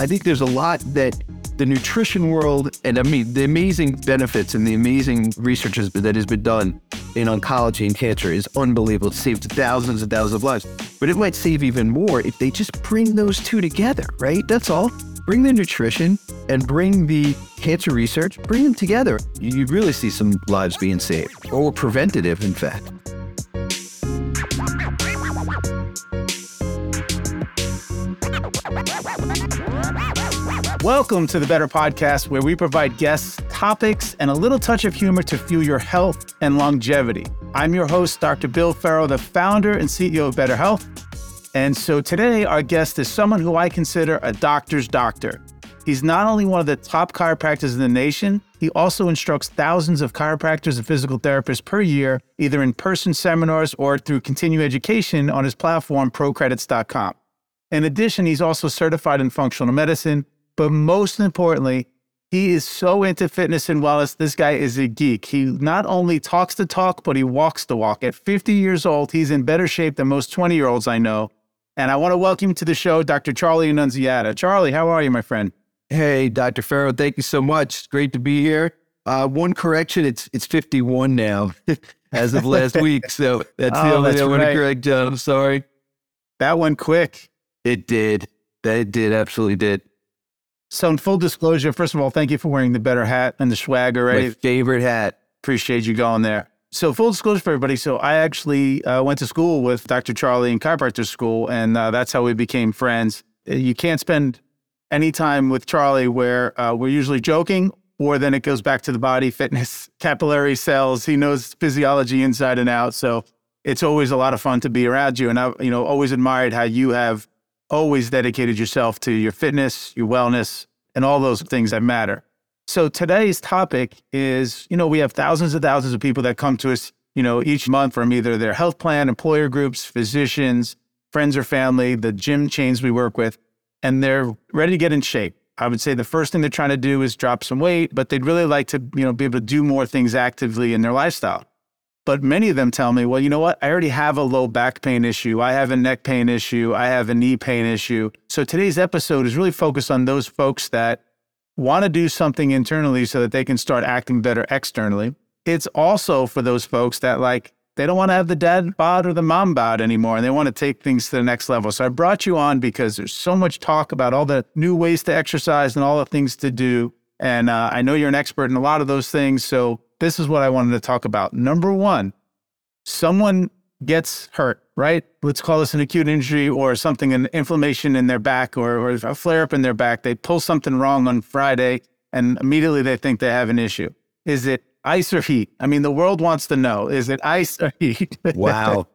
I think there's a lot that the nutrition world and I mean the amazing benefits and the amazing research that has been done in oncology and cancer is unbelievable. It saved thousands and thousands of lives. But it might save even more if they just bring those two together, right? That's all. Bring the nutrition and bring the cancer research, bring them together. You really see some lives being saved or preventative, in fact. Welcome to the Betr Podcast, where we provide guests topics and a little touch of humor to fuel your health and longevity. I'm your host, Dr. Bill Ferro, the founder and CEO of Betr Health. And so today, our guest is someone who I consider a doctor's doctor. He's not only one of the top chiropractors in the nation, he also instructs thousands of chiropractors and physical therapists per year, either in person seminars or through continuing education on his platform, procredits.com. In addition, he's also certified in functional medicine but most importantly, he is so into fitness and wellness. This guy is a geek. He not only talks the talk, but he walks the walk. At 50 years old, he's in better shape than most 20 year olds I know. And I want to welcome to the show Dr. Charlie Annunziata. Charlie, how are you, my friend? Hey, Dr. Ferro, thank you so much. great to be here. Uh, one correction, it's it's 51 now as of last week. So that's the Oh, only that's thing I want to correct, John. I'm sorry. That went quick. It did. That it did, absolutely did. So, in full disclosure, first of all, thank you for wearing the Betr hat and the swagger, My right? favorite hat. Appreciate you going there. So, full disclosure for everybody. So, I actually uh, went to school with Dr. Charlie in chiropractor school, and uh, that's how we became friends. Uh, You can't spend any time with Charlie where uh, we're usually joking, or then it goes back to the body, fitness, capillary cells. He knows physiology inside and out. So, it's always a lot of fun to be around you. And I've, you know, always admired how you have always dedicated yourself to your fitness, your wellness, and all those things that matter. So today's topic is, you know, we have thousands and thousands of people that come to us, you know, each month from either their health plan, employer groups, physicians, friends or family, the gym chains we work with, and they're ready to get in shape. I would say the first thing they're trying to do is drop some weight, but they'd really like to, you know, be able to do more things actively in their lifestyle. But many of them tell me, well, you know what? I already have a low back pain issue. I have a neck pain issue. I have a knee pain issue. So today's episode is really focused on those folks that want to do something internally so that they can start acting better externally. It's also for those folks that like, they don't want to have the dad bod or the mom bod anymore and they want to take things to the next level. So I brought you on because there's so much talk about all the new ways to exercise and all the things to do. And uh, I know you're an expert in a lot of those things. So this is what I wanted to talk about. Number one, someone gets hurt, right? Let's call this an acute injury or something, an inflammation in their back or, or a flare up in their back. They pull something wrong on Friday and immediately they think they have an issue. Is it ice or heat? I mean, the world wants to know is it ice or heat? Wow.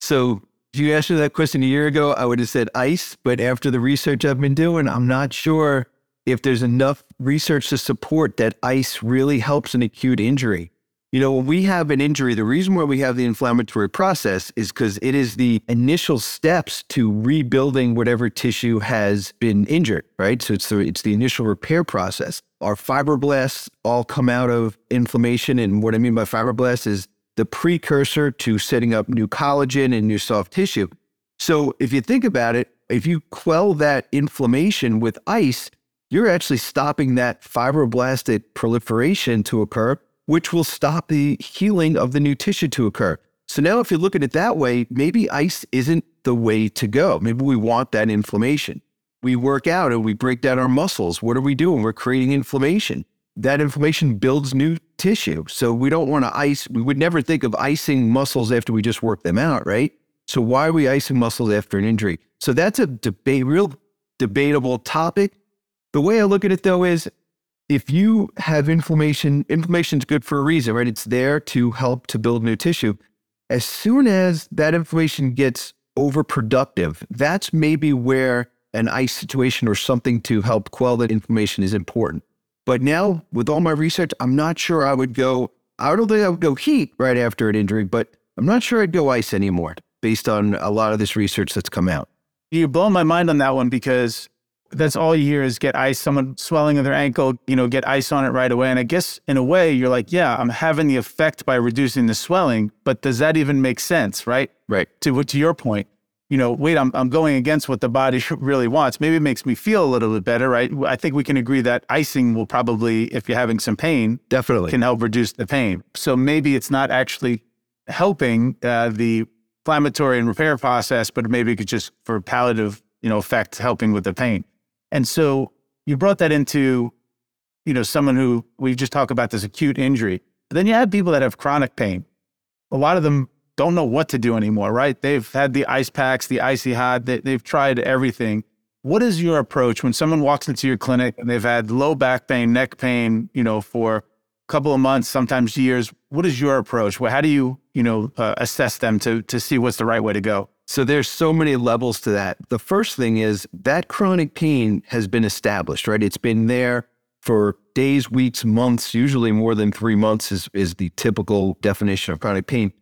so if you asked me that question a year ago, I would have said ice. But after the research I've been doing, I'm not sure if there's enough research to support that ice really helps an acute injury. You know, when we have an injury, the reason why we have the inflammatory process is because it is the initial steps to rebuilding whatever tissue has been injured, right? So it's the, it's the initial repair process. Our fibroblasts all come out of inflammation. And what I mean by fibroblasts is the precursor to setting up new collagen and new soft tissue. So if you think about it, if you quell that inflammation with ice, you're actually stopping that fibroblastic proliferation to occur, which will stop the healing of the new tissue to occur. So now, if you look at it that way, maybe ice isn't the way to go. Maybe we want that inflammation. We work out and we break down our muscles. What are we doing? We're creating inflammation. That inflammation builds new tissue. So we don't want to ice. We would never think of icing muscles after we just work them out, right? So why are we icing muscles after an injury? So that's a debate, real debatable topic. The way I look at it though is if you have inflammation, inflammation is good for a reason, right? It's there to help to build new tissue. As soon as that inflammation gets overproductive, that's maybe where an ice situation or something to help quell that inflammation is important. But now, with all my research, I'm not sure I would go. I don't think I would go heat right after an injury, but I'm not sure I'd go ice anymore based on a lot of this research that's come out. You're blowing my mind on that one because that's all you hear is get ice, someone swelling of their ankle, you know, get ice on it right away. And I guess in a way, you're like, yeah, I'm having the effect by reducing the swelling, but does that even make sense, right? Right. To to your point, you know, wait, I'm I'm going against what the body really wants. Maybe it makes me feel a little bit better, right? I think we can agree that icing will probably, if you're having some pain, Definitely. can help reduce the pain. So maybe it's not actually helping uh, the inflammatory and repair process, but maybe it could just for palliative, you know, effect helping with the pain. And so you brought that into, you know, someone who we just talk about this acute injury. But then you have people that have chronic pain. A lot of them don't know what to do anymore, right? They've had the ice packs, the icy hot, they, they've tried everything. What is your approach when someone walks into your clinic and they've had low back pain, neck pain, you know, for a couple of months, sometimes years? What is your approach? How do you, you know, uh, assess them to to see what's the right way to go? So there's so many levels to that. The first thing is that chronic pain has been established, right? It's been there for days, weeks, months, usually more than three months is, is the typical definition of chronic pain.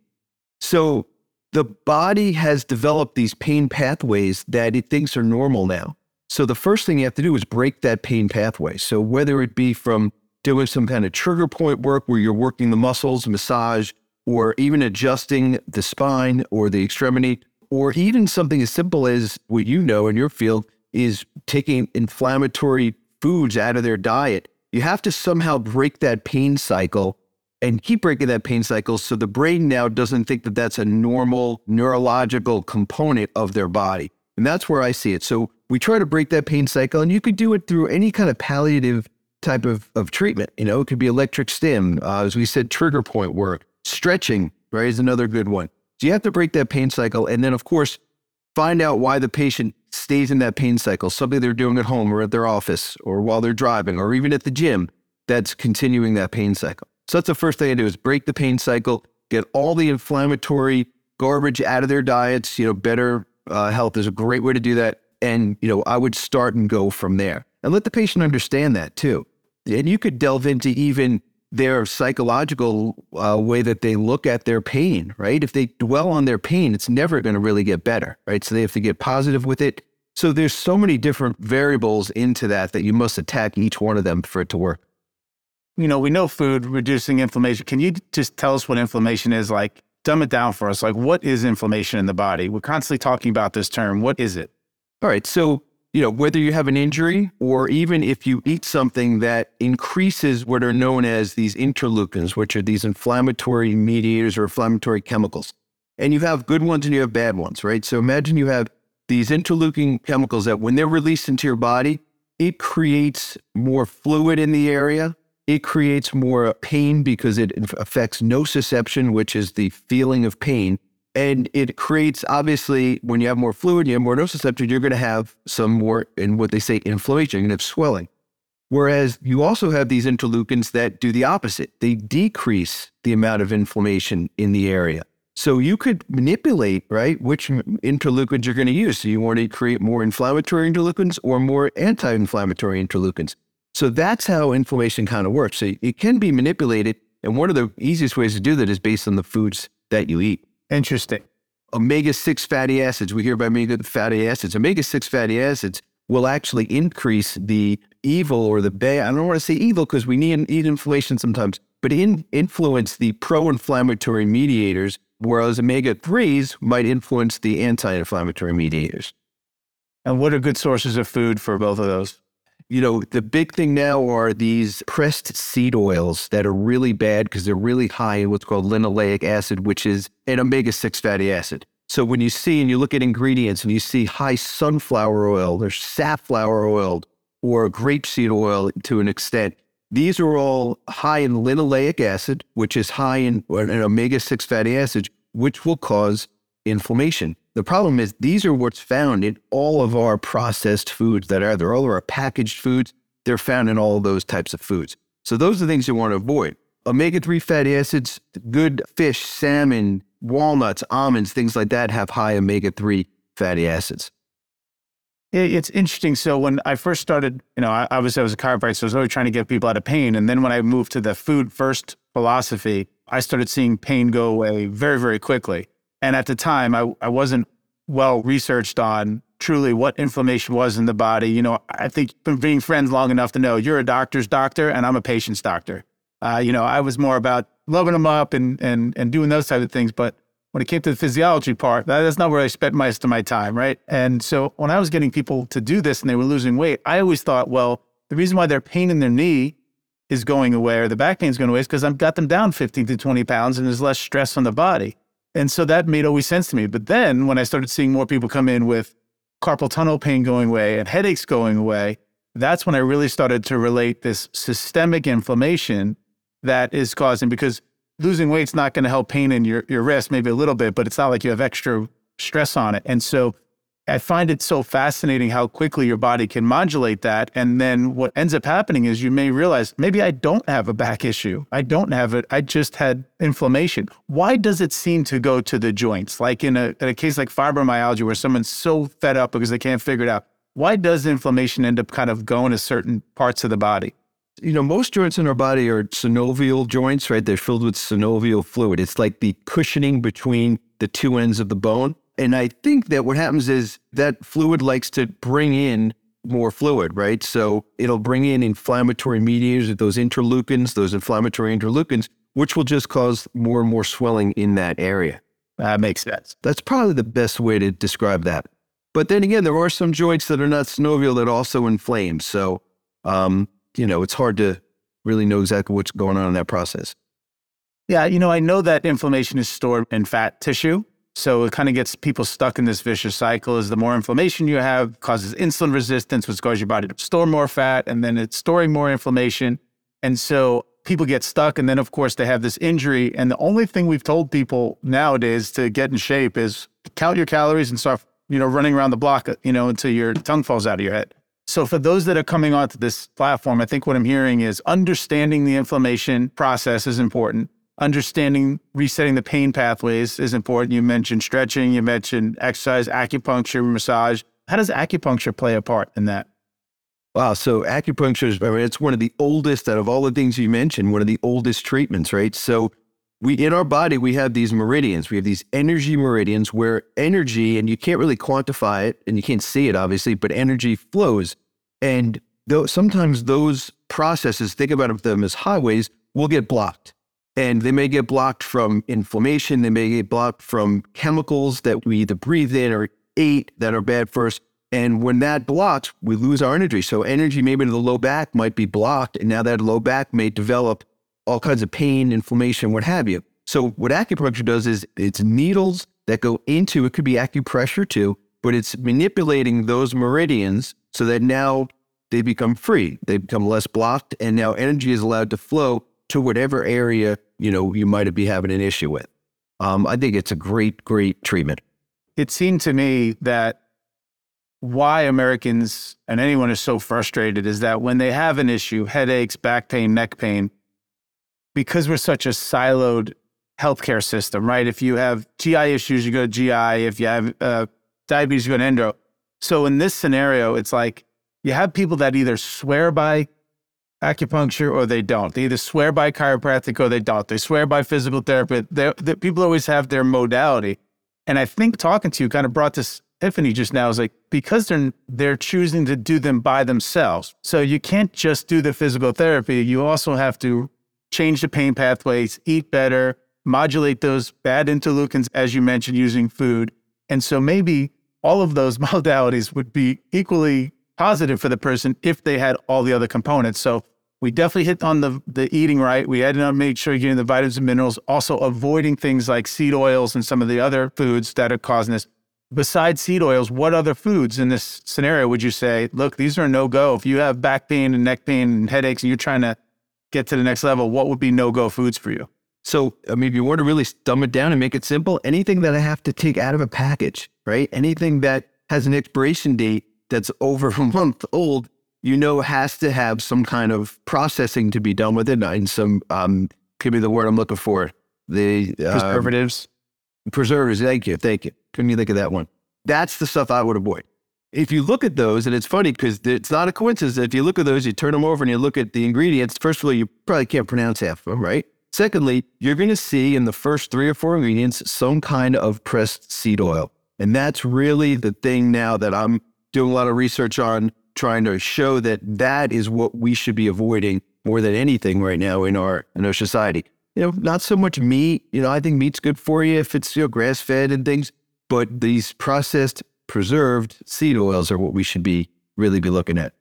So the body has developed these pain pathways that it thinks are normal now. So the first thing you have to do is break that pain pathway. So whether it be from doing some kind of trigger point work where you're working the muscles, massage, or even adjusting the spine or the extremity, or even something as simple as what you know in your field is taking inflammatory foods out of their diet. You have to somehow break that pain cycle and keep breaking that pain cycle so the brain now doesn't think that that's a normal neurological component of their body. And that's where I see it. So we try to break that pain cycle, and you could do it through any kind of palliative type of, of treatment. You know, it could be electric stim, uh, as we said, trigger point work, stretching, right, is another good one. So you have to break that pain cycle. And then, of course, find out why the patient stays in that pain cycle, something they're doing at home or at their office or while they're driving or even at the gym that's continuing that pain cycle. So that's the first thing I do is break the pain cycle, get all the inflammatory garbage out of their diets. You know, Betr uh, health is a great way to do that. And, you know, I would start and go from there and let the patient understand that too. And you could delve into even their psychological uh, way that they look at their pain, right? If they dwell on their pain, it's never going to really get better, right? So they have to get positive with it. So there's so many different variables into that that you must attack each one of them for it to work you know, we know food reducing inflammation. Can you just tell us what inflammation is like? Dumb it down for us. Like, what is inflammation in the body? We're constantly talking about this term. What is it? All right. So, you know, whether you have an injury or even if you eat something that increases what are known as these interleukins, which are these inflammatory mediators or inflammatory chemicals. And you have good ones and you have bad ones, right? So imagine you have these interleukin chemicals that when they're released into your body, it creates more fluid in the area it creates more pain because it affects nociception, which is the feeling of pain. And it creates, obviously, when you have more fluid, you have more nociception, you're going to have some more, in what they say, inflammation, have swelling. Whereas you also have these interleukins that do the opposite. They decrease the amount of inflammation in the area. So you could manipulate, right, which interleukins you're going to use. So you want to create more inflammatory interleukins or more anti inflammatory interleukins. So that's how inflammation kind of works. So it can be manipulated. And one of the easiest ways to do that is based on the foods that you eat. Interesting. Omega 6 fatty acids. We hear about omega fatty acids. Omega 6 fatty acids will actually increase the evil or the bad. I don't want to say evil because we need eat inflammation sometimes, but in, influence the pro inflammatory mediators, whereas omega 3s might influence the anti inflammatory mediators. And what are good sources of food for both of those? You know, the big thing now are these pressed seed oils that are really bad because they're really high in what's called linoleic acid, which is an omega 6 fatty acid. So when you see and you look at ingredients and you see high sunflower oil, there's safflower oil, or grapeseed oil to an extent, these are all high in linoleic acid, which is high in an omega 6 fatty acid, which will cause inflammation. The problem is these are what's found in all of our processed foods that are there. All of our packaged foods, they're found in all of those types of foods. So those are the things you want to avoid. Omega-3 fatty acids, good fish, salmon, walnuts, almonds, things like that have high omega-3 fatty acids. It's interesting. So when I first started, you know, obviously I was a chiropractor, so I was always trying to get people out of pain. And then when I moved to the food first philosophy, I started seeing pain go away very, very quickly. And at the time, I, I wasn't well researched on truly what inflammation was in the body. You know, I think been being friends long enough to know you're a doctor's doctor and I'm a patient's doctor. Uh, you know, I was more about loving them up and and and doing those type of things. But when it came to the physiology part, that, that's not where I spent most of my time, right? And so when I was getting people to do this and they were losing weight, I always thought, well, the reason why their pain in their knee is going away or the back pain is going away is because I've got them down 15 to 20 pounds and there's less stress on the body. And so that made always sense to me. But then when I started seeing more people come in with carpal tunnel pain going away and headaches going away, that's when I really started to relate this systemic inflammation that is causing because losing weight's not going to help pain in your, your wrist, maybe a little bit, but it's not like you have extra stress on it. And so I find it so fascinating how quickly your body can modulate that. And then what ends up happening is you may realize maybe I don't have a back issue. I don't have it. I just had inflammation. Why does it seem to go to the joints? Like in a, in a case like fibromyalgia, where someone's so fed up because they can't figure it out. Why does inflammation end up kind of going to certain parts of the body? You know, most joints in our body are synovial joints, right? They're filled with synovial fluid. It's like the cushioning between the two ends of the bone. And I think that what happens is that fluid likes to bring in more fluid, right? So it'll bring in inflammatory mediators, those interleukins, those inflammatory interleukins, which will just cause more and more swelling in that area. That makes sense. That's probably the best way to describe that. But then again, there are some joints that are not synovial that also inflame. So, um, you know, it's hard to really know exactly what's going on in that process. Yeah, you know, I know that inflammation is stored in fat tissue. So it kind of gets people stuck in this vicious cycle is the more inflammation you have causes insulin resistance, which causes your body to store more fat, and then it's storing more inflammation. And so people get stuck. And then, of course, they have this injury. And the only thing we've told people nowadays to get in shape is count your calories and start, you know, running around the block, you know, until your tongue falls out of your head. So for those that are coming onto this platform, I think what I'm hearing is understanding the inflammation process is important understanding resetting the pain pathways is important. You mentioned stretching, you mentioned exercise, acupuncture, massage. How does acupuncture play a part in that? Wow. So acupuncture is, I mean, it's one of the oldest out of all the things you mentioned, one of the oldest treatments, right? So we, in our body, we have these meridians. We have these energy meridians where energy, and you can't really quantify it and you can't see it, obviously, but energy flows. And though sometimes those processes, think about them as highways, will get blocked and they may get blocked from inflammation. They may get blocked from chemicals that we either breathe in or eat that are bad for us. And when that blocks, we lose our energy. So energy maybe to the low back might be blocked. And now that low back may develop all kinds of pain, inflammation, what have you. So what acupuncture does is it's needles that go into, it could be acupressure too, but it's manipulating those meridians so that now they become free. They become less blocked and now energy is allowed to flow to whatever area you know you might be having an issue with. Um, I think it's a great, great treatment. It seemed to me that why Americans and anyone is so frustrated is that when they have an issue, headaches, back pain, neck pain, because we're such a siloed healthcare system, right? If you have GI issues, you go to GI. If you have uh, diabetes, you go to endo. So in this scenario, it's like you have people that either swear by acupuncture or they don't. They either swear by chiropractic or they don't. They swear by physical therapy. They, they, people always have their modality. And I think talking to you kind of brought this epiphany just now is like because they're they're choosing to do them by themselves. So you can't just do the physical therapy. You also have to change the pain pathways, eat better, modulate those bad interleukins as you mentioned using food. And so maybe all of those modalities would be equally positive for the person if they had all the other components. So we definitely hit on the the eating right. We had to make sure you're getting the vitamins and minerals, also avoiding things like seed oils and some of the other foods that are causing this. Besides seed oils, what other foods in this scenario would you say, look, these are no go? If you have back pain and neck pain and headaches and you're trying to get to the next level, what would be no go foods for you? So, I mean, if you were to really dumb it down and make it simple, anything that I have to take out of a package, right? Anything that has an expiration date that's over a month old you know has to have some kind of processing to be done with it and some um give me the word i'm looking for the um, preservatives? Preservatives thank you thank you. Couldn't you think of that one. That's the stuff i would avoid. If you look at those and it's funny because it's not a coincidence if you look at those you turn them over and you look at the ingredients first of all you probably can't pronounce half of them right? Secondly you're going to see in the first three or four ingredients some kind of pressed seed oil. And that's really the thing now that I'm doing a lot of research on, trying to show that that is what we should be avoiding more than anything right now in our in our society. You know, not so much meat. You know, I think meat's good for you if it's you know grass fed and things, but these processed, preserved seed oils are what we should be really be looking at.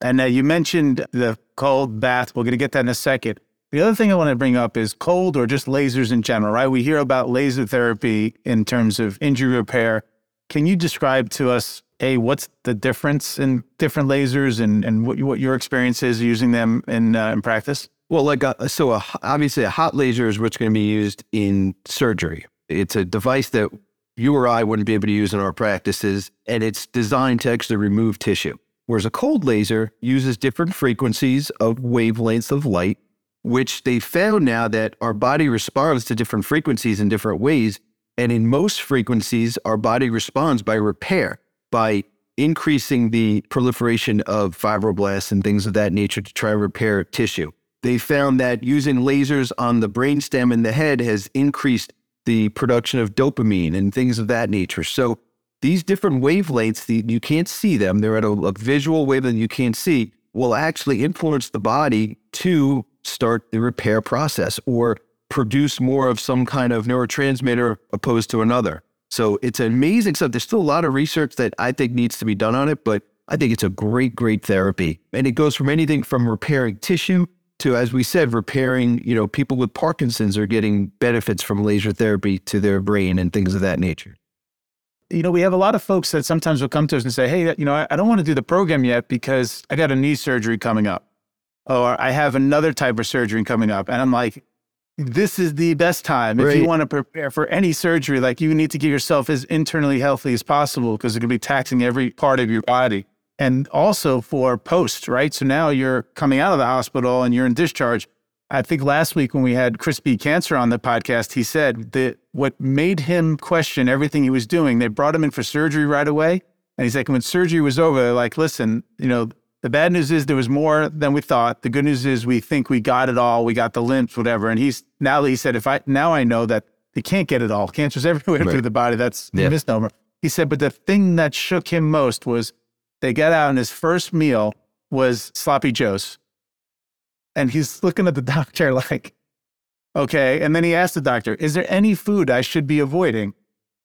And uh, you mentioned the cold bath. We're going to get that in a second. The other thing I want to bring up is cold or just lasers in general, right? We hear about laser therapy in terms of injury repair. Can you describe to us, A, what's the difference in different lasers and, and what, what your experience is using them in, uh, in practice? Well, like, a, uh, so a, obviously a hot laser is what's going to be used in surgery. It's a device that you or I wouldn't be able to use in our practices, and it's designed to actually remove tissue. Whereas a cold laser uses different frequencies of wavelengths of light which they found now that our body responds to different frequencies in different ways. And in most frequencies, our body responds by repair, by increasing the proliferation of fibroblasts and things of that nature to try to repair tissue. They found that using lasers on the brainstem and the head has increased the production of dopamine and things of that nature. So these different wavelengths, the, you can't see them. They're at a, a visual wavelength you can't see, will actually influence the body to start the repair process or produce more of some kind of neurotransmitter opposed to another. So it's amazing stuff. There's still a lot of research that I think needs to be done on it, but I think it's a great, great therapy. And it goes from anything from repairing tissue to, as we said, repairing, you know, people with Parkinson's are getting benefits from laser therapy to their brain and things of that nature. You know, we have a lot of folks that sometimes will come to us and say, hey, you know, I don't want to do the program yet because I got a knee surgery coming up or I have another type of surgery coming up. And I'm like, this is the best time. If you want to prepare for any surgery, like you need to get yourself as internally healthy as possible because it to be taxing every part of your body. And also for post, right? So now you're coming out of the hospital and you're in discharge. I think last week when we had Chris Beat Cancer on the podcast, he said that what made him question everything he was doing, they brought him in for surgery right away. And he's like, when surgery was over, they're like, listen, you know, the bad news is there was more than we thought. The good news is we think we got it all. We got the lymph, whatever. And he's now he said, if I now I know that he can't get it all. Cancer's everywhere right. through the body. That's yeah. a misnomer. He said, but the thing that shook him most was they got out and his first meal was sloppy joes. And he's looking at the doctor like, okay. And then he asked the doctor, is there any food I should be avoiding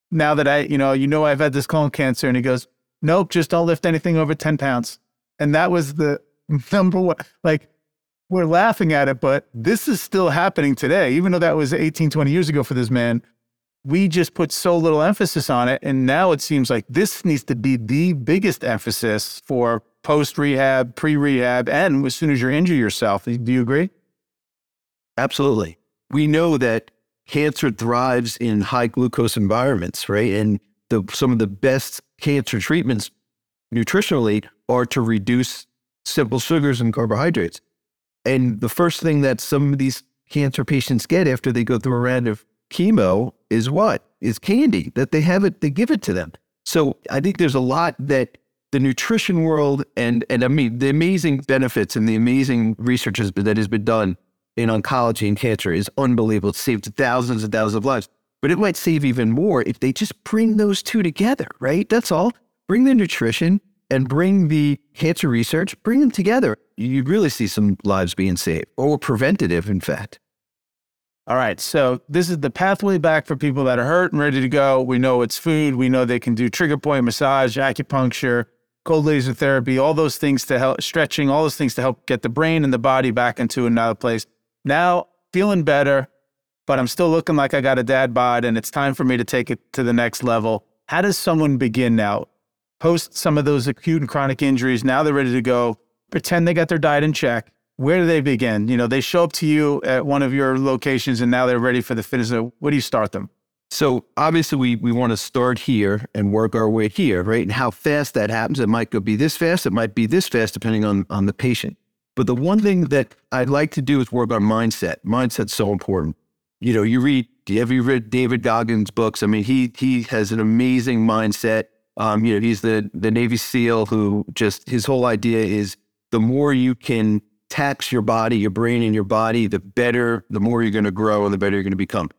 now that I, you know, you know I've had this colon cancer? And he goes, nope, just don't lift anything over 10 pounds. And that was the number one. Like, we're laughing at it, but this is still happening today. Even though that was 18, 20 years ago for this man, we just put so little emphasis on it. And now it seems like this needs to be the biggest emphasis for post rehab, pre rehab, and as soon as you injure yourself. Do you agree? Absolutely. We know that cancer thrives in high glucose environments, right? And the, some of the best cancer treatments nutritionally are to reduce simple sugars and carbohydrates. And the first thing that some of these cancer patients get after they go through a round of chemo is what? Is candy that they have it, they give it to them. So I think there's a lot that the nutrition world and and I mean the amazing benefits and the amazing research that has been done in oncology and cancer is unbelievable. It saved thousands and thousands of lives. But it might save even more if they just bring those two together, right? That's all. Bring the nutrition and bring the cancer research, bring them together. You really see some lives being saved or preventative, in fact. All right. So this is the pathway back for people that are hurt and ready to go. We know it's food. We know they can do trigger point massage, acupuncture, cold laser therapy, all those things to help stretching, all those things to help get the brain and the body back into another place. Now feeling better, but I'm still looking like I got a dad bod and it's time for me to take it to the next level. How does someone begin now? Post some of those acute and chronic injuries. Now they're ready to go. Pretend they got their diet in check. Where do they begin? You know, they show up to you at one of your locations and now they're ready for the fitness. What do you start them? So obviously we we want to start here and work our way here, right? And how fast that happens, it might go be this fast, it might be this fast, depending on on the patient. But the one thing that I'd like to do is work on mindset. Mindset's so important. You know, you read, have you read David Goggins' books? I mean, he he has an amazing mindset. Um, you know, he's the the Navy SEAL who just his whole idea is the more you can tax your body, your brain, and your body, the better, the more you're going to grow and the better you're going to become.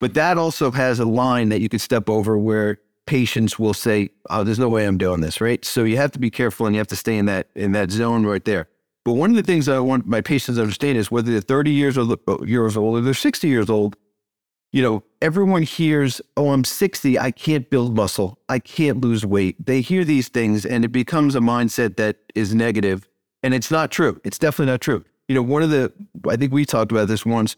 But that also has a line that you can step over where patients will say, "Oh, there's no way I'm doing this," right? So you have to be careful and you have to stay in that in that zone right there. But one of the things I want my patients to understand is whether they're 30 years old, years old or they're 60 years old, you know, everyone hears, "Oh, I'm 60, I can't build muscle, I can't lose weight." They hear these things and it becomes a mindset that is negative, and it's not true. It's definitely not true. You know, one of the I think we talked about this once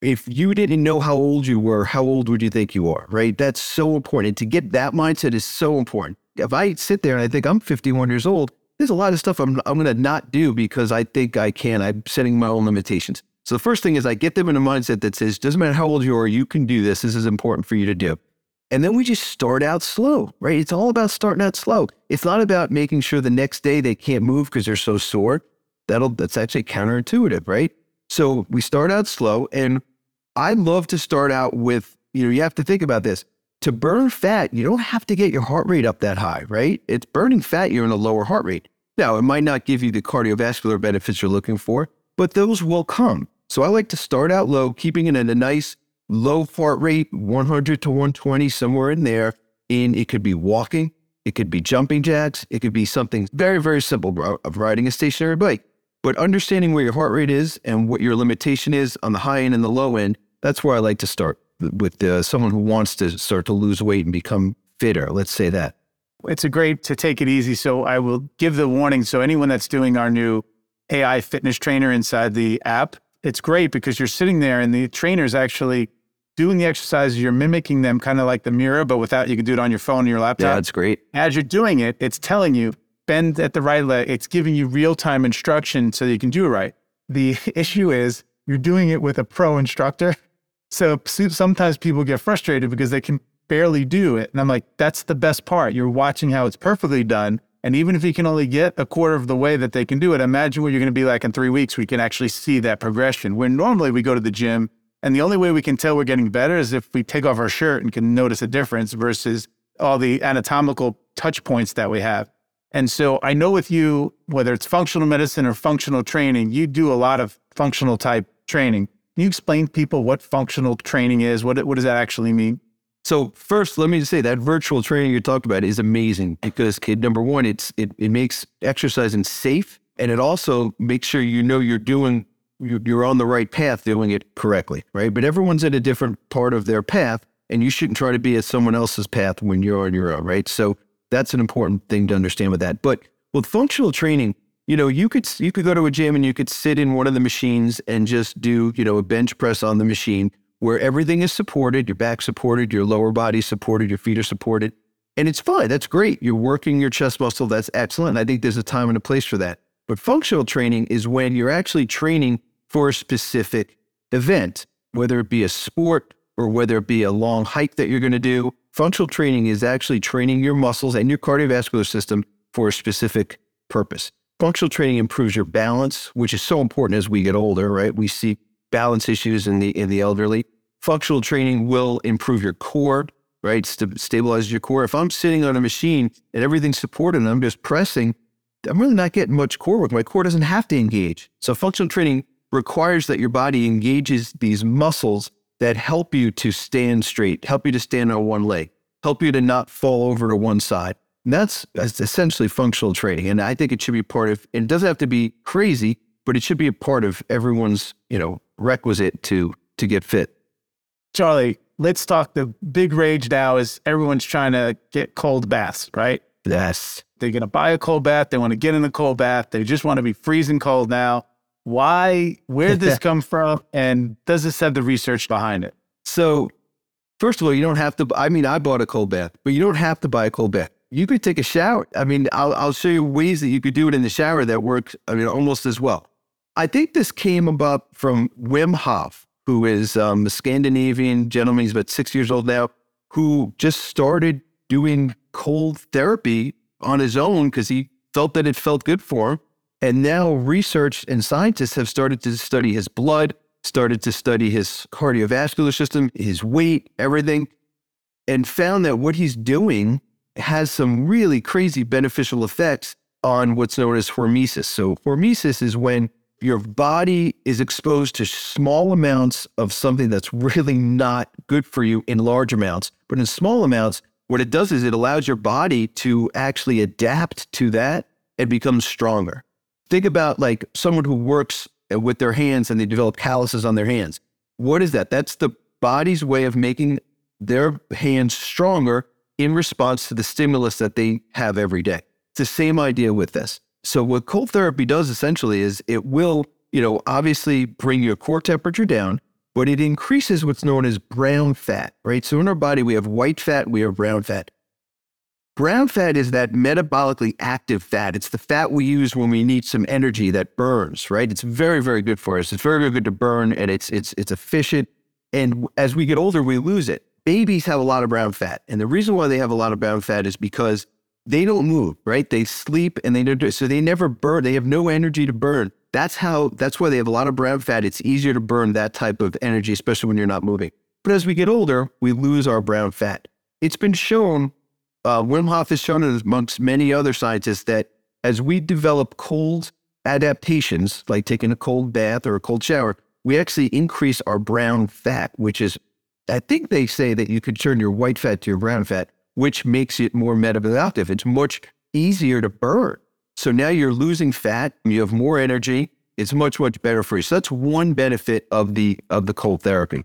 if you didn't know how old you were, how old would you think you are, right? That's so important. To get that mindset is so important. If I sit there and I think I'm 51 years old, there's a lot of stuff I'm, I'm going to not do because I think I can. I'm setting my own limitations. So the first thing is I get them in a mindset that says, doesn't matter how old you are, you can do this. This is important for you to do. And then we just start out slow, right? It's all about starting out slow. It's not about making sure the next day they can't move because they're so sore. That'll that's actually counterintuitive, right? So we start out slow and I love to start out with, you know, you have to think about this. To burn fat, you don't have to get your heart rate up that high, right? It's burning fat, you're in a lower heart rate. Now, it might not give you the cardiovascular benefits you're looking for, but those will come. So I like to start out low, keeping it at a nice low heart rate, 100 to 120, somewhere in there. And it could be walking, it could be jumping jacks, it could be something very, very simple of riding a stationary bike. But understanding where your heart rate is and what your limitation is on the high end and the low end, that's where I like to start with uh, someone who wants to start to lose weight and become fitter. Let's say that. It's a great to take it easy. So I will give the warning. So anyone that's doing our new AI fitness trainer inside the app, it's great because you're sitting there and the trainer is actually doing the exercises. You're mimicking them kind of like the mirror, but without you can do it on your phone or your laptop. Yeah, that's great. As you're doing it, it's telling you bend at the right leg. It's giving you real time instruction so you can do it right. The issue is you're doing it with a pro instructor. So sometimes people get frustrated because they can barely do it. And I'm like, that's the best part. You're watching how it's perfectly done. And even if you can only get a quarter of the way that they can do it, imagine what you're going to be like in three weeks. We can actually see that progression. Where normally we go to the gym, and the only way we can tell we're getting better is if we take off our shirt and can notice a difference versus all the anatomical touch points that we have. And so I know with you, whether it's functional medicine or functional training, you do a lot of functional type training. Can you explain people what functional training is? What, what does that actually mean? So first, let me just say that virtual training you talked about is amazing because kid number one, it's it, it makes exercising safe and it also makes sure you know you're doing you're on the right path doing it correctly, right? But everyone's at a different part of their path and you shouldn't try to be at someone else's path when you're on your own, right? So that's an important thing to understand with that. But with functional training, you know, you could you could go to a gym and you could sit in one of the machines and just do, you know, a bench press on the machine where everything is supported, your back supported, your lower body supported, your feet are supported. And it's fine. That's great. You're working your chest muscle. That's excellent. I think there's a time and a place for that. But functional training is when you're actually training for a specific event, whether it be a sport or whether it be a long hike that you're going to do Functional training is actually training your muscles and your cardiovascular system for a specific purpose. Functional training improves your balance, which is so important as we get older, right? We see balance issues in the in the elderly. Functional training will improve your core, right? St- stabilizes your core. If I'm sitting on a machine and everything's supported and I'm just pressing, I'm really not getting much core work. My core doesn't have to engage. So functional training requires that your body engages these muscles that help you to stand straight, help you to stand on one leg, help you to not fall over to one side. And that's, that's essentially functional training. And I think it should be part of, it doesn't have to be crazy, but it should be a part of everyone's, you know, requisite to to get fit. Charlie, let's talk. The big rage now is everyone's trying to get cold baths, right? Yes. They're going to buy a cold bath. They want to get in a cold bath. They just want to be freezing cold now. Why? Where did this come from? And does this have the research behind it? So, first of all, you don't have to. I mean, I bought a cold bath, but you don't have to buy a cold bath. You could take a shower. I mean, I'll, I'll show you ways that you could do it in the shower that work. I mean, almost as well. I think this came about from Wim Hof, who is um, a Scandinavian gentleman. He's about six years old now, who just started doing cold therapy on his own because he felt that it felt good for him. And now research and scientists have started to study his blood, started to study his cardiovascular system, his weight, everything, and found that what he's doing has some really crazy beneficial effects on what's known as hormesis. So, hormesis is when your body is exposed to small amounts of something that's really not good for you in large amounts, but in small amounts, what it does is it allows your body to actually adapt to that and become stronger. Think about like someone who works uh, with their hands and they develop calluses on their hands. What is that? That's the body's way of making their hands stronger in response to the stimulus that they have every day. It's the same idea with this. So what cold therapy does essentially is it will, you know, obviously bring your core temperature down, but it increases what's known as brown fat, right? So in our body, we have white fat, we have brown fat. Brown fat is that metabolically active fat. It's the fat we use when we need some energy that burns, right? It's very, very good for us. It's very, very good to burn and it's it's it's efficient. And as we get older, we lose it. Babies have a lot of brown fat. And the reason why they have a lot of brown fat is because they don't move, right? They sleep and they don't do so they never burn. They have no energy to burn. That's how that's why they have a lot of brown fat. It's easier to burn that type of energy, especially when you're not moving. But as we get older, we lose our brown fat. It's been shown uh, Wim Hof has shown it amongst many other scientists that as we develop cold adaptations, like taking a cold bath or a cold shower, we actually increase our brown fat, which is, I think they say that you could turn your white fat to your brown fat, which makes it more metabolically. It's much easier to burn. So now you're losing fat, you have more energy. It's much, much better for you. So that's one benefit of the of the cold therapy.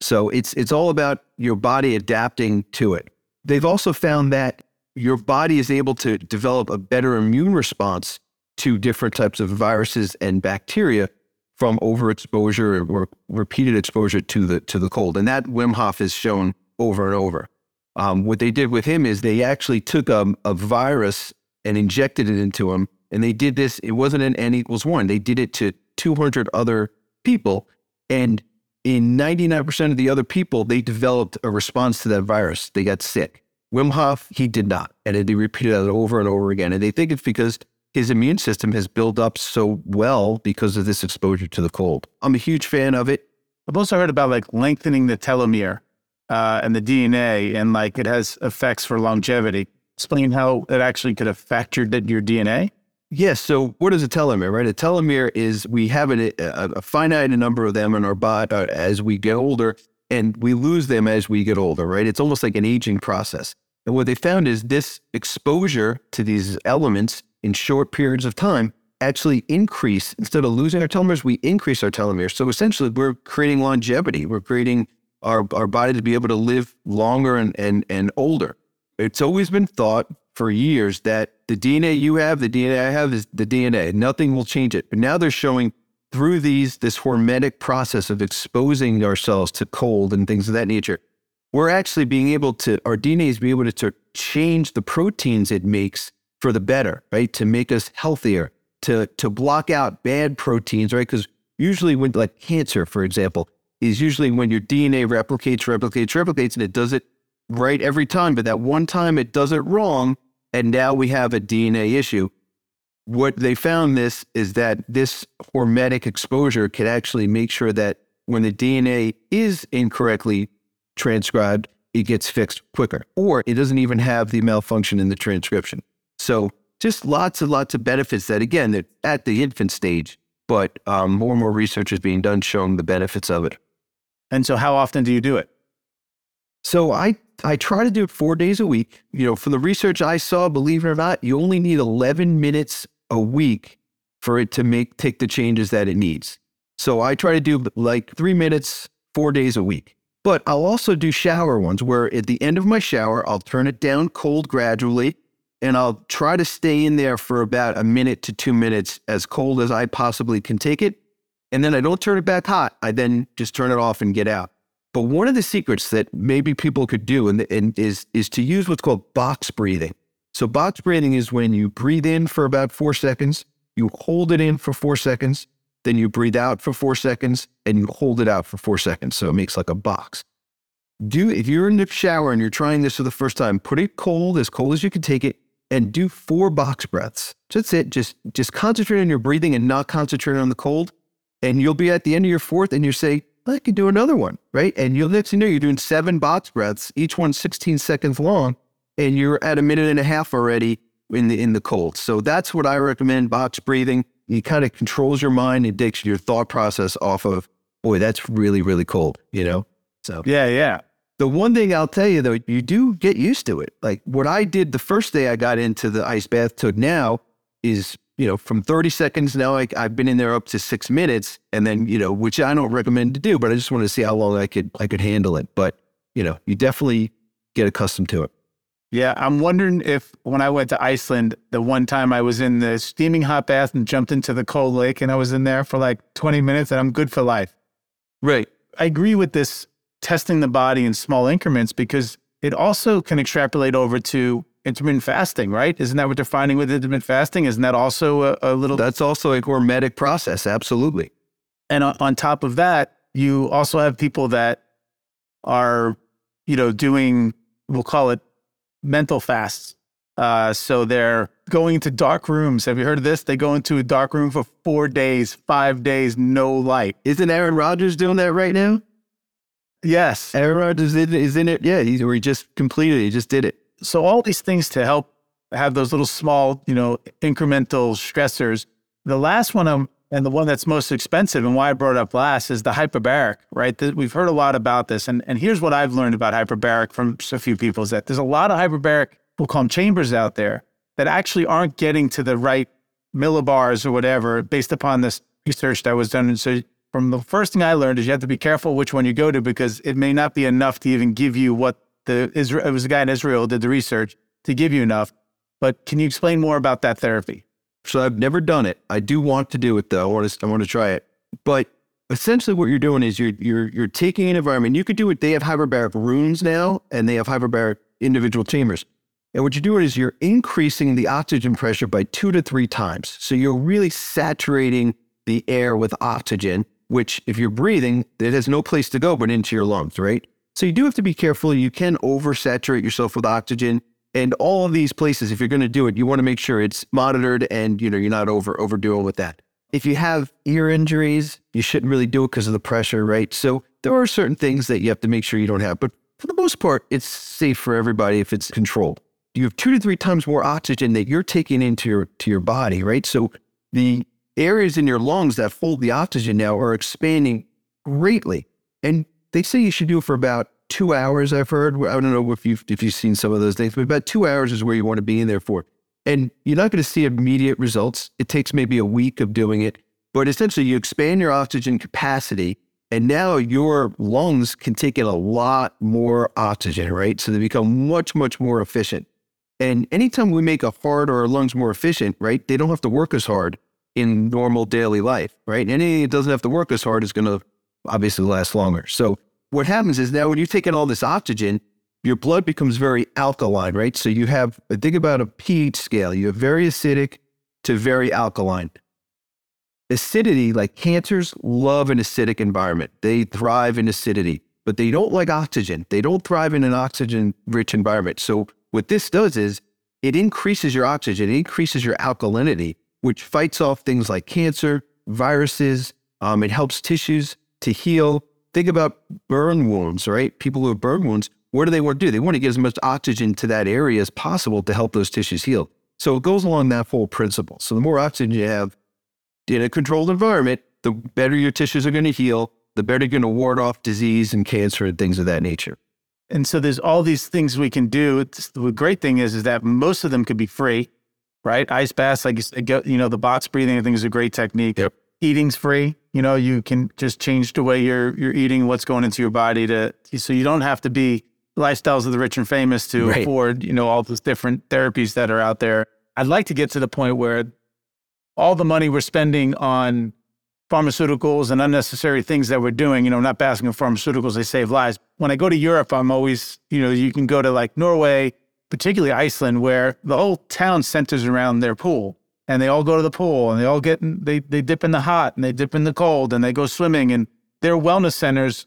So it's it's all about your body adapting to it. They've also found that your body is able to develop a better immune response to different types of viruses and bacteria from overexposure or repeated exposure to the to the cold. And that Wim Hof has shown over and over. Um, what they did with him is they actually took a, a virus and injected it into him. And they did this, it wasn't an N equals one. They did it to 200 other people. And in 99% of the other people, they developed a response to that virus. They got sick. Wim Hof, he did not. And they repeated that over and over again. And they think it's because his immune system has built up so well because of this exposure to the cold. I'm a huge fan of it. I've also heard about like lengthening the telomere uh, and the DNA, and like it has effects for longevity. Explain how it actually could affect your your DNA. Yes. So, what is a telomere, right? A telomere is we have a, a, a finite number of them in our body uh, as we get older, and we lose them as we get older, right? It's almost like an aging process. And what they found is this exposure to these elements in short periods of time actually increase, instead of losing our telomeres, we increase our telomeres. So essentially, we're creating longevity. We're creating our, our body to be able to live longer and, and, and older. It's always been thought for years that the DNA you have, the DNA I have is the DNA. Nothing will change it. But now they're showing through these this hormetic process of exposing ourselves to cold and things of that nature, we're actually being able to our DNA is being able to, to change the proteins it makes for the better, right? To make us healthier, to to block out bad proteins, right? Because usually when like cancer, for example, is usually when your DNA replicates, replicates, replicates, and it does it right every time. But that one time it does it wrong, and now we have a DNA issue. What they found this is that this hormetic exposure can actually make sure that when the DNA is incorrectly transcribed, it gets fixed quicker, or it doesn't even have the malfunction in the transcription. So just lots and lots of benefits that, again, that at the infant stage, but um, more and more research is being done showing the benefits of it. And so, how often do you do it? So I I try to do it four days a week. You know, from the research I saw, believe it or not, you only need 11 minutes a week for it to make take the changes that it needs. So I try to do like three minutes, four days a week. But I'll also do shower ones where at the end of my shower, I'll turn it down cold gradually and I'll try to stay in there for about a minute to two minutes, as cold as I possibly can take it. And then I don't turn it back hot. I then just turn it off and get out. But one of the secrets that maybe people could do and, and is, is to use what's called box breathing. So, box breathing is when you breathe in for about four seconds, you hold it in for four seconds, then you breathe out for four seconds, and you hold it out for four seconds. So it makes like a box. Do if you're in the shower and you're trying this for the first time, put it cold, as cold as you can take it, and do four box breaths. That's it. Just just concentrate on your breathing and not concentrate on the cold. And you'll be at the end of your fourth and you say, I could do another one, right? And you'll next you know you're doing seven box breaths, each one 16 seconds long, and you're at a minute and a half already in the in the cold. So that's what I recommend, box breathing. It kind of controls your mind, it takes your thought process off of, boy, that's really, really cold, you know? So yeah, yeah. The one thing I'll tell you though, you do get used to it. Like what I did the first day I got into the ice bath to now is, you know, from 30 seconds now, I, I've been in there up to six minutes and then, you know, which I don't recommend to do, but I just want to see how long I could, I could handle it. But, you know, you definitely get accustomed to it. Yeah, I'm wondering if when I went to Iceland, the one time I was in the steaming hot bath and jumped into the cold lake and I was in there for like 20 minutes and I'm good for life. Right. I agree with this testing the body in small increments because it also can extrapolate over to intermittent fasting, right? Isn't that what they're finding with intermittent fasting? Isn't that also a, a little? That's also a hormetic process. Absolutely. And on, on top of that, you also have people that are, you know, doing, we'll call it mental fasts. Uh, so they're going into dark rooms. Have you heard of this? They go into a dark room for four days, five days, no light. Isn't Aaron Rodgers doing that right now? Yes. Aaron Rodgers is in it. Yeah, he's, or he just completed it. He just did it. So all these things to help have those little small, you know, incremental stressors. The last one, um, and the one that's most expensive, and why I brought up last, is the hyperbaric. Right? We've heard a lot about this, and and here's what I've learned about hyperbaric from a few people: is that there's a lot of hyperbaric, we'll call them chambers out there, that actually aren't getting to the right millibars or whatever based upon this research that was done. And so from the first thing I learned is you have to be careful which one you go to because it may not be enough to even give you what the Israel, it was a guy in Israel did the research to give you enough. But can you explain more about that therapy? So I've never done it. I do want to do it though. I want to, I want to try it. But essentially what you're doing is you're, you're, you're taking an environment. You could do it. They have hyperbaric rooms now and they have hyperbaric individual chambers. And what you're doing is you're increasing the oxygen pressure by two to three times. So you're really saturating the air with oxygen which if you're breathing, it has no place to go but into your lungs, right? So you do have to be careful. You can oversaturate yourself with oxygen. And all of these places, if you're going to do it, you want to make sure it's monitored and you know you're not over overdoing with that. If you have ear injuries, you shouldn't really do it because of the pressure, right? So there are certain things that you have to make sure you don't have. But for the most part, it's safe for everybody if it's controlled. You have two to three times more oxygen that you're taking into your to your body, right? So the areas in your lungs that hold the oxygen now are expanding greatly. And they say you should do it for about two hours. I've heard. I don't know if you've if you've seen some of those things, but about two hours is where you want to be in there for. And you're not going to see immediate results. It takes maybe a week of doing it, but essentially you expand your oxygen capacity, and now your lungs can take in a lot more oxygen, right? So they become much much more efficient. And anytime we make a heart or our lungs more efficient, right, they don't have to work as hard in normal daily life, right? Anything that doesn't have to work as hard is going to obviously last longer. So what happens is now when you're taking all this oxygen, your blood becomes very alkaline, right? So you have, a think about a pH scale. You have very acidic to very alkaline. Acidity, like cancers, love an acidic environment. They thrive in acidity, but they don't like oxygen. They don't thrive in an oxygen rich environment. So what this does is it increases your oxygen, it increases your alkalinity, which fights off things like cancer, viruses. Um, it helps tissues to heal. Think about burn wounds, right? People who have burn wounds, what do they want to do? They want to get as much oxygen to that area as possible to help those tissues heal. So it goes along that whole principle. So the more oxygen you have in a controlled environment, the better your tissues are going to heal, the better you're going to ward off disease and cancer and things of that nature. And so there's all these things we can do. It's, the great thing is, is that most of them could be free right? Ice baths, like you know, the box breathing, I think is a great technique. Yep. Eating's free. You know, you can just change the way you're you're eating, what's going into your body to so you don't have to be lifestyles of the rich and famous to right. afford, you know, all those different therapies that are out there. I'd like to get to the point where all the money we're spending on pharmaceuticals and unnecessary things that we're doing, you know, not basking on pharmaceuticals, they save lives. When I go to Europe, I'm always, you know, you can go to like Norway, particularly Iceland, where the whole town centers around their pool. And they all go to the pool and they all get in, they they dip in the hot and they dip in the cold and they go swimming and their wellness centers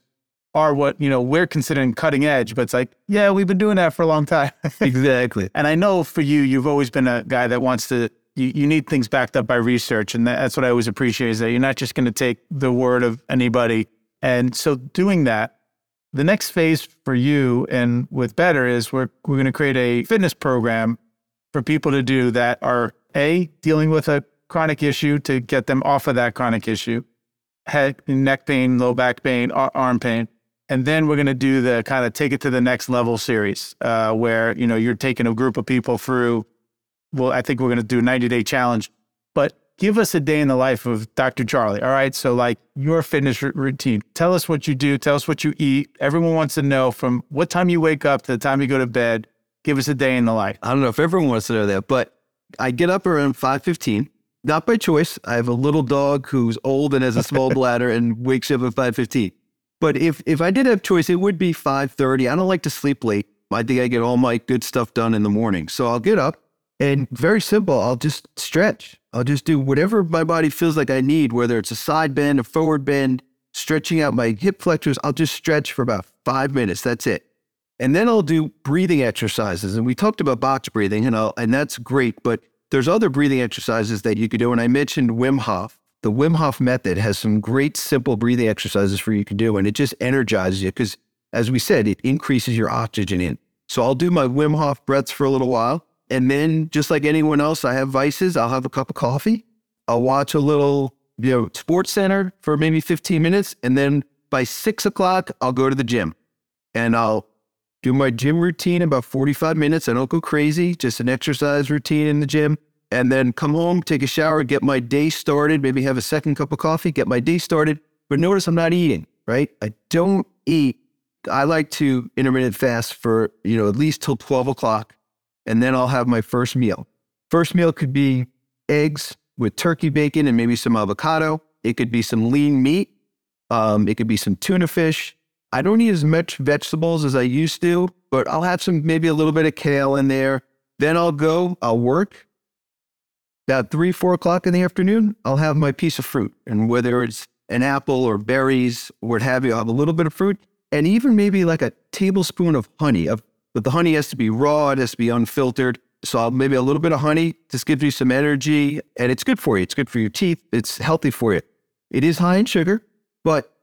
are what you know we're considering cutting edge but it's like yeah we've been doing that for a long time. Exactly. And i know for you you've always been a guy that wants to you, you need things backed up by research and that's what i always appreciate is that you're not just going to take the word of anybody. And so doing that the next phase for you and with Betr is we're, we're going to create a fitness program for people to do that are A, dealing with a chronic issue to get them off of that chronic issue, head, neck pain, low back pain, arm pain. And then we're going to do the kind of take it to the next level series uh, where, you know, you're taking a group of people through, well, I think we're going to do a 90 day challenge, but give us a day in the life of Dr. Charlie. All right. So, like your fitness r- routine, tell us what you do, tell us what you eat. Everyone wants to know from what time you wake up to the time you go to bed. Give us a day in the life. I don't know if everyone wants to know that, but I get up around 5:15, not by choice. I have a little dog who's old and has a small bladder and wakes up at 5:15. But if if I did have choice, it would be 5:30. I don't like to sleep late. I think I get all my good stuff done in the morning. So I'll get up and very simple, I'll just stretch. I'll just do whatever my body feels like I need, whether it's a side bend, a forward bend, stretching out my hip flexors. I'll just stretch for about five minutes. That's it. And then I'll do breathing exercises. And we talked about box breathing, and I'll, and that's great. But there's other breathing exercises that you could do. And I mentioned Wim Hof. The Wim Hof method has some great simple breathing exercises for you to do, and it just energizes you because, as we said, it increases your oxygen in. So I'll do my Wim Hof breaths for a little while. And then, just like anyone else, I have vices. I'll have a cup of coffee. I'll watch a little, you know, Sports Center for maybe 15 minutes. And then by six o'clock, I'll go to the gym and I'll do my gym routine about 45 minutes. I don't go crazy, just an exercise routine in the gym. And then come home, take a shower, get my day started, maybe have a second cup of coffee, get my day started. But notice I'm not eating, right? I don't eat. I like to intermittent fast for, you know, at least till 12 o'clock and then I'll have my first meal. First meal could be eggs with turkey bacon and maybe some avocado. It could be some lean meat. Um, it could be some tuna fish. I don't eat as much vegetables as I used to, but I'll have some maybe a little bit of kale in there. Then I'll go, I'll work. About three, four o'clock in the afternoon, I'll have my piece of fruit. And whether it's an apple or berries or what have you, I'll have a little bit of fruit and even maybe like a tablespoon of honey, but the honey has to be raw, it has to be unfiltered. So I'll, maybe a little bit of honey just gives you some energy and it's good for you. It's good for your teeth. It's healthy for you. It is high in sugar, but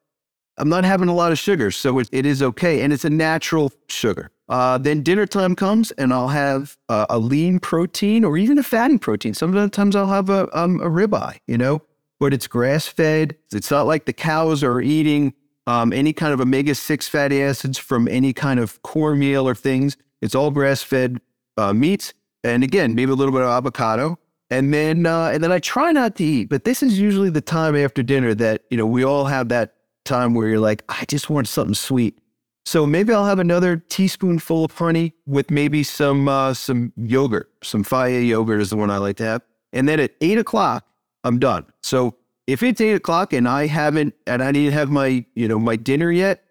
I'm not having a lot of sugar, so it, it is okay. And it's a natural sugar. Uh, then dinner time comes and I'll have uh, a lean protein or even a fatty protein. Sometimes I'll have a, um, a ribeye, you know, but it's grass fed. It's not like the cows are eating um, any kind of omega 6 fatty acids from any kind of cornmeal or things. It's all grass fed uh, meats. And again, maybe a little bit of avocado. And then, uh, and then I try not to eat, but this is usually the time after dinner that, you know, we all have that time where you're like, I just want something sweet. So maybe I'll have another teaspoonful of honey with maybe some, uh, some yogurt. Some Fage yogurt is the one I like to have. And then at eight o'clock, I'm done. So if it's eight o'clock and I haven't and I didn't have my you know my dinner yet,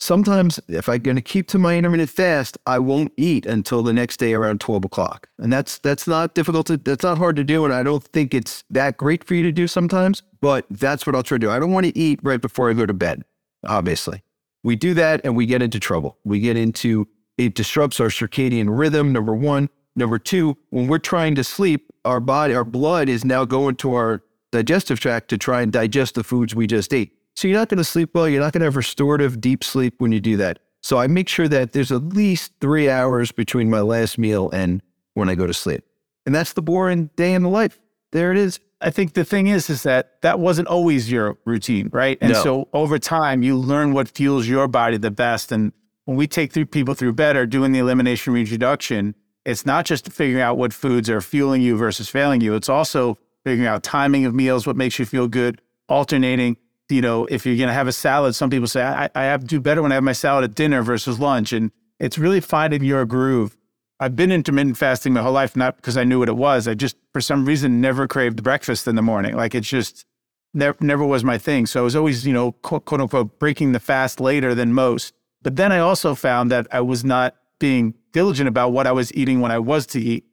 sometimes if I'm going to keep to my intermittent fast, I won't eat until the next day around twelve o'clock, and that's that's not difficult. To, that's not hard to do, and I don't think it's that great for you to do sometimes. But that's what I'll try to do. I don't want to eat right before I go to bed. Obviously, we do that and we get into trouble. We get into it disrupts our circadian rhythm. Number one. Number two, when we're trying to sleep, our body, our blood is now going to our digestive tract to try and digest the foods we just ate. So you're not going to sleep well. You're not going to have restorative deep sleep when you do that. So I make sure that there's at least three hours between my last meal and when I go to sleep. And that's the boring day in the life. There it is. I think the thing is, is that that wasn't always your routine, right? And No. so over time, you learn what fuels your body the best. And when we take through people through Betr, doing the elimination reintroduction, it's not just figuring out what foods are fueling you versus failing you. It's also figuring out timing of meals, what makes you feel good, alternating. You know, if you're going to have a salad, some people say, I, I have to do better when I have my salad at dinner versus lunch. And it's really finding your groove. I've been intermittent fasting my whole life, not because I knew what it was. I just, for some reason, never craved breakfast in the morning. Like it's just never, never was my thing. So I was always, you know, quote, quote unquote, breaking the fast later than most. But then I also found that I was not being diligent about what I was eating when I was to eat.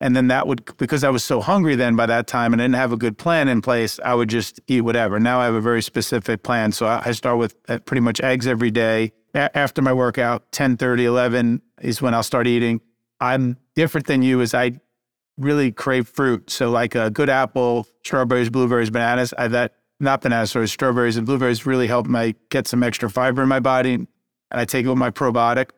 And then that would, because I was so hungry then by that time and I didn't have a good plan in place, I would just eat whatever. Now I have a very specific plan. So I start with uh, pretty much eggs every day. A- after my workout, 10, 30, 11 is when I'll start eating. I'm different than you as I really crave fruit. So like a good apple, strawberries, blueberries, bananas. I that not bananas, sorry, strawberries and blueberries really help my get some extra fiber in my body. And I take it with my probiotic.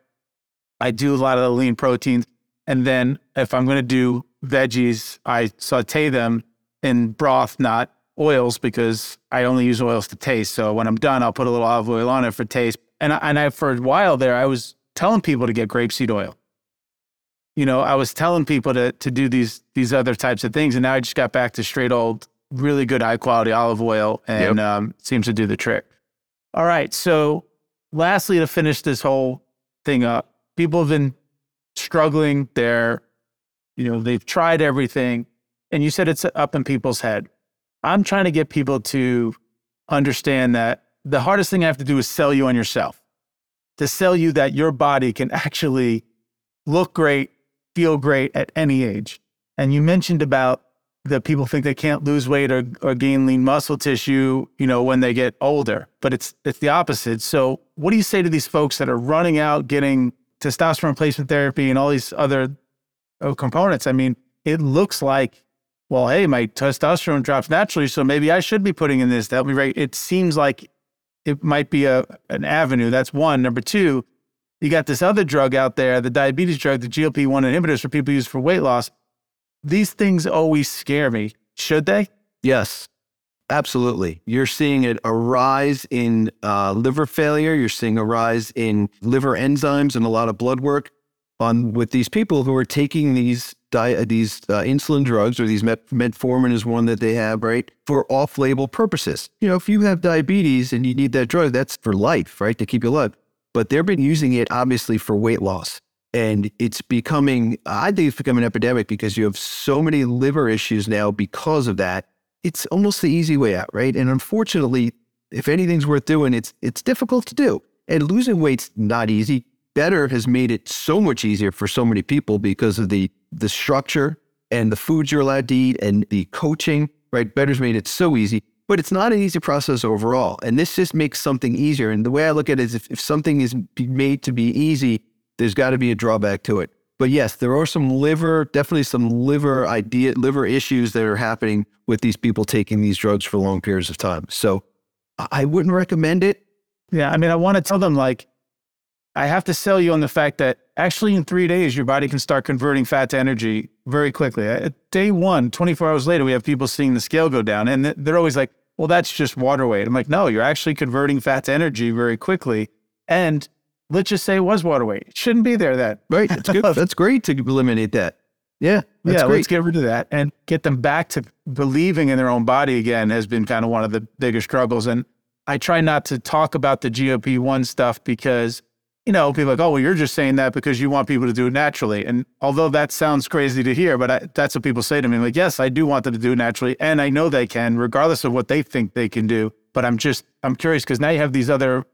I do a lot of the lean proteins. And then if I'm going to do veggies, I saute them in broth, not oils, because I only use oils to taste. So when I'm done, I'll put a little olive oil on it for taste. And I, and I for a while there, I was telling people to get grapeseed oil. You know, I was telling people to to do these these other types of things, and now I just got back to straight old, really good high quality olive oil, and Yep. um, seems to do the trick. All right, so lastly, to finish this whole thing up, people have been struggling. They're, you know, they've tried everything, and you said it's up in people's head. I'm trying to get people to understand that the hardest thing I have to do is sell you on yourself, to sell you that your body can actually look great, feel great at any age. And you mentioned about that people think they can't lose weight or, or gain lean muscle tissue, you know, when they get older, but it's it's the opposite. So, what do you say to these folks that are running out getting testosterone replacement therapy and all these other uh, components? I mean, it looks like well, hey, my testosterone drops naturally, so maybe I should be putting in this to help me right. It seems like it might be a an avenue. That's one. Number two, you got this other drug out there, the diabetes drug, the GLP one inhibitors for people use for weight loss. These things always scare me. Should they? Yes, absolutely. You're seeing it a rise in uh, liver failure. You're seeing a rise in liver enzymes and a lot of blood work on with these people who are taking these di- these uh, insulin drugs or these met- metformin is one that they have right for off-label purposes. You know, if you have diabetes and you need that drug, that's for life, right, to keep you alive. But they've been using it obviously for weight loss. And it's becoming, I think it's becoming an epidemic because you have so many liver issues now because of that. It's almost the easy way out, right? And unfortunately, if anything's worth doing, it's it's difficult to do. And losing weight's not easy. Betr has made it so much easier for so many people because of the the structure and the foods you're allowed to eat and the coaching, right? Betr's made it so easy, but it's not an easy process overall. And this just makes something easier. And the way I look at it is if, if something is made to be easy, there's got to be a drawback to it. But yes, there are some liver, definitely some liver idea, liver issues that are happening with these people taking these drugs for long periods of time. So I wouldn't recommend it. Yeah. I mean, I want to tell them like, I have to sell you on the fact that actually in three days, your body can start converting fat to energy very quickly. At day one, 24 hours later, we have people seeing the scale go down and they're always like, well, that's just water weight. I'm like, no, you're actually converting fat to energy very quickly. And let's just say it was water weight. It shouldn't be there then. Right. That's good. That's great to eliminate that. Yeah. That's yeah, great. let's get rid of that and get them back to believing in their own body again has been kind of one of the bigger struggles. And I try not to talk about the GLP one stuff because, you know, people are like, oh, well, you're just saying that because you want people to do it naturally. And although that sounds crazy to hear, but I, that's what people say to me. like, yes, I do want them to do it naturally. And I know they can, regardless of what they think they can do. But I'm just, I'm curious because now you have these other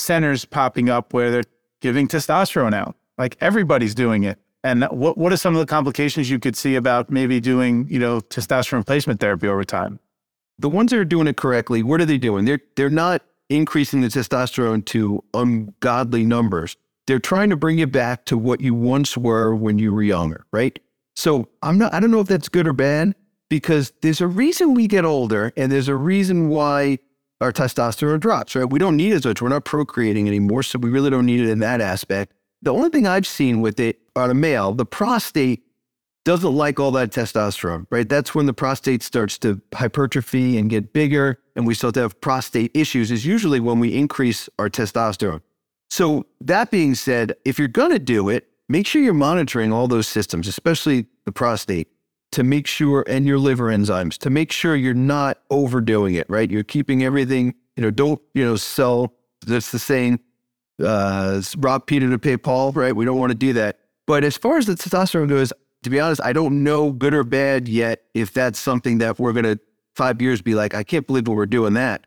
centers popping up where they're giving testosterone out. Like everybody's doing it. And what what are some of the complications you could see about maybe doing, you know, testosterone replacement therapy over time? the ones that are doing it correctly, what are they doing? They're they're not increasing the testosterone to ungodly numbers. They're trying to bring you back to what you once were when you were younger, right? So I'm not I don't know if that's good or bad because there's a reason we get older and there's a reason why our testosterone drops, right? We don't need as much. We're not procreating anymore, so we really don't need it in that aspect. The only thing I've seen with it on a male, the prostate doesn't like all that testosterone, right? That's when the prostate starts to hypertrophy and get bigger, and we start to have prostate issues, is usually when we increase our testosterone. So, that being said, if you're going to do it, make sure you're monitoring all those systems, especially the prostate, to make sure, and your liver enzymes, to make sure you're not overdoing it, right? You're keeping everything, you know, don't, you know, sell, that's the saying, uh, rob Peter to pay Paul, right? We don't want to do that. But as far as the testosterone goes, to be honest, I don't know good or bad yet if that's something that we're going to five years be like, I can't believe we're doing that.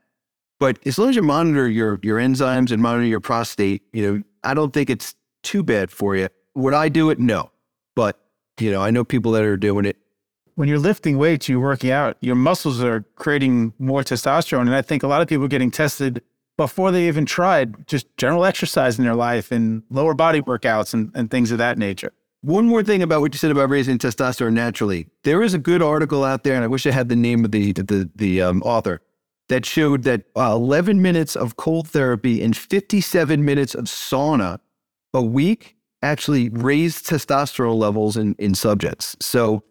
But as long as you monitor your your enzymes and monitor your prostate, you know, I don't think it's too bad for you. Would I do it? No. But, you know, I know people that are doing it. When you're lifting weights, you're working out, your muscles are creating more testosterone. And I think a lot of people are getting tested before they even tried just general exercise in their life and lower body workouts and, and things of that nature. One more thing about what you said about raising testosterone naturally. There is a good article out there, and I wish I had the name of the the, the um, author that showed that uh, 11 minutes of cold therapy and 57 minutes of sauna a week actually raised testosterone levels in, in subjects. So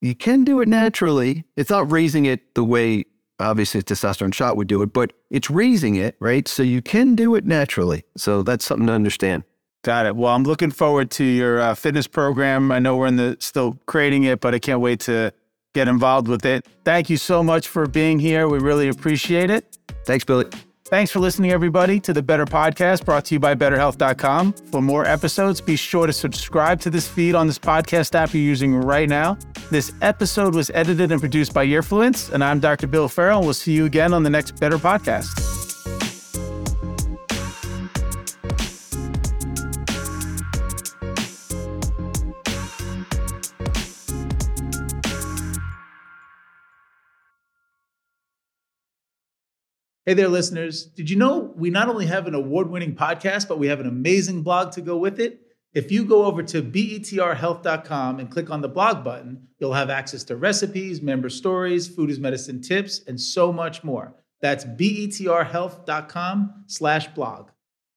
you can do it naturally. It's not raising it the way obviously a testosterone shot would do it, but it's raising it, right? So you can do it naturally. So that's something to understand. Got it. Well, I'm looking forward to your uh, fitness program. I know we're in the still creating it, but I can't wait to get involved with it. Thank you so much for being here. We really appreciate it. Thanks, Billy. Thanks for listening, everybody, to the Betr Podcast brought to you by BetrHealth.com. For more episodes, be sure to subscribe to this feed on this podcast app you're using right now. This episode was edited and produced by Earfluence, and I'm Dr. Bill Ferro. We'll see you again on the next Betr Podcast. Hey there, listeners. Did you know we not only have an award winning podcast, but we have an amazing blog to go with it? If you go over to betrhealth.com and click on the blog button, you'll have access to recipes, member stories, food as medicine tips, and so much more. That's betrhealth.com slash blog.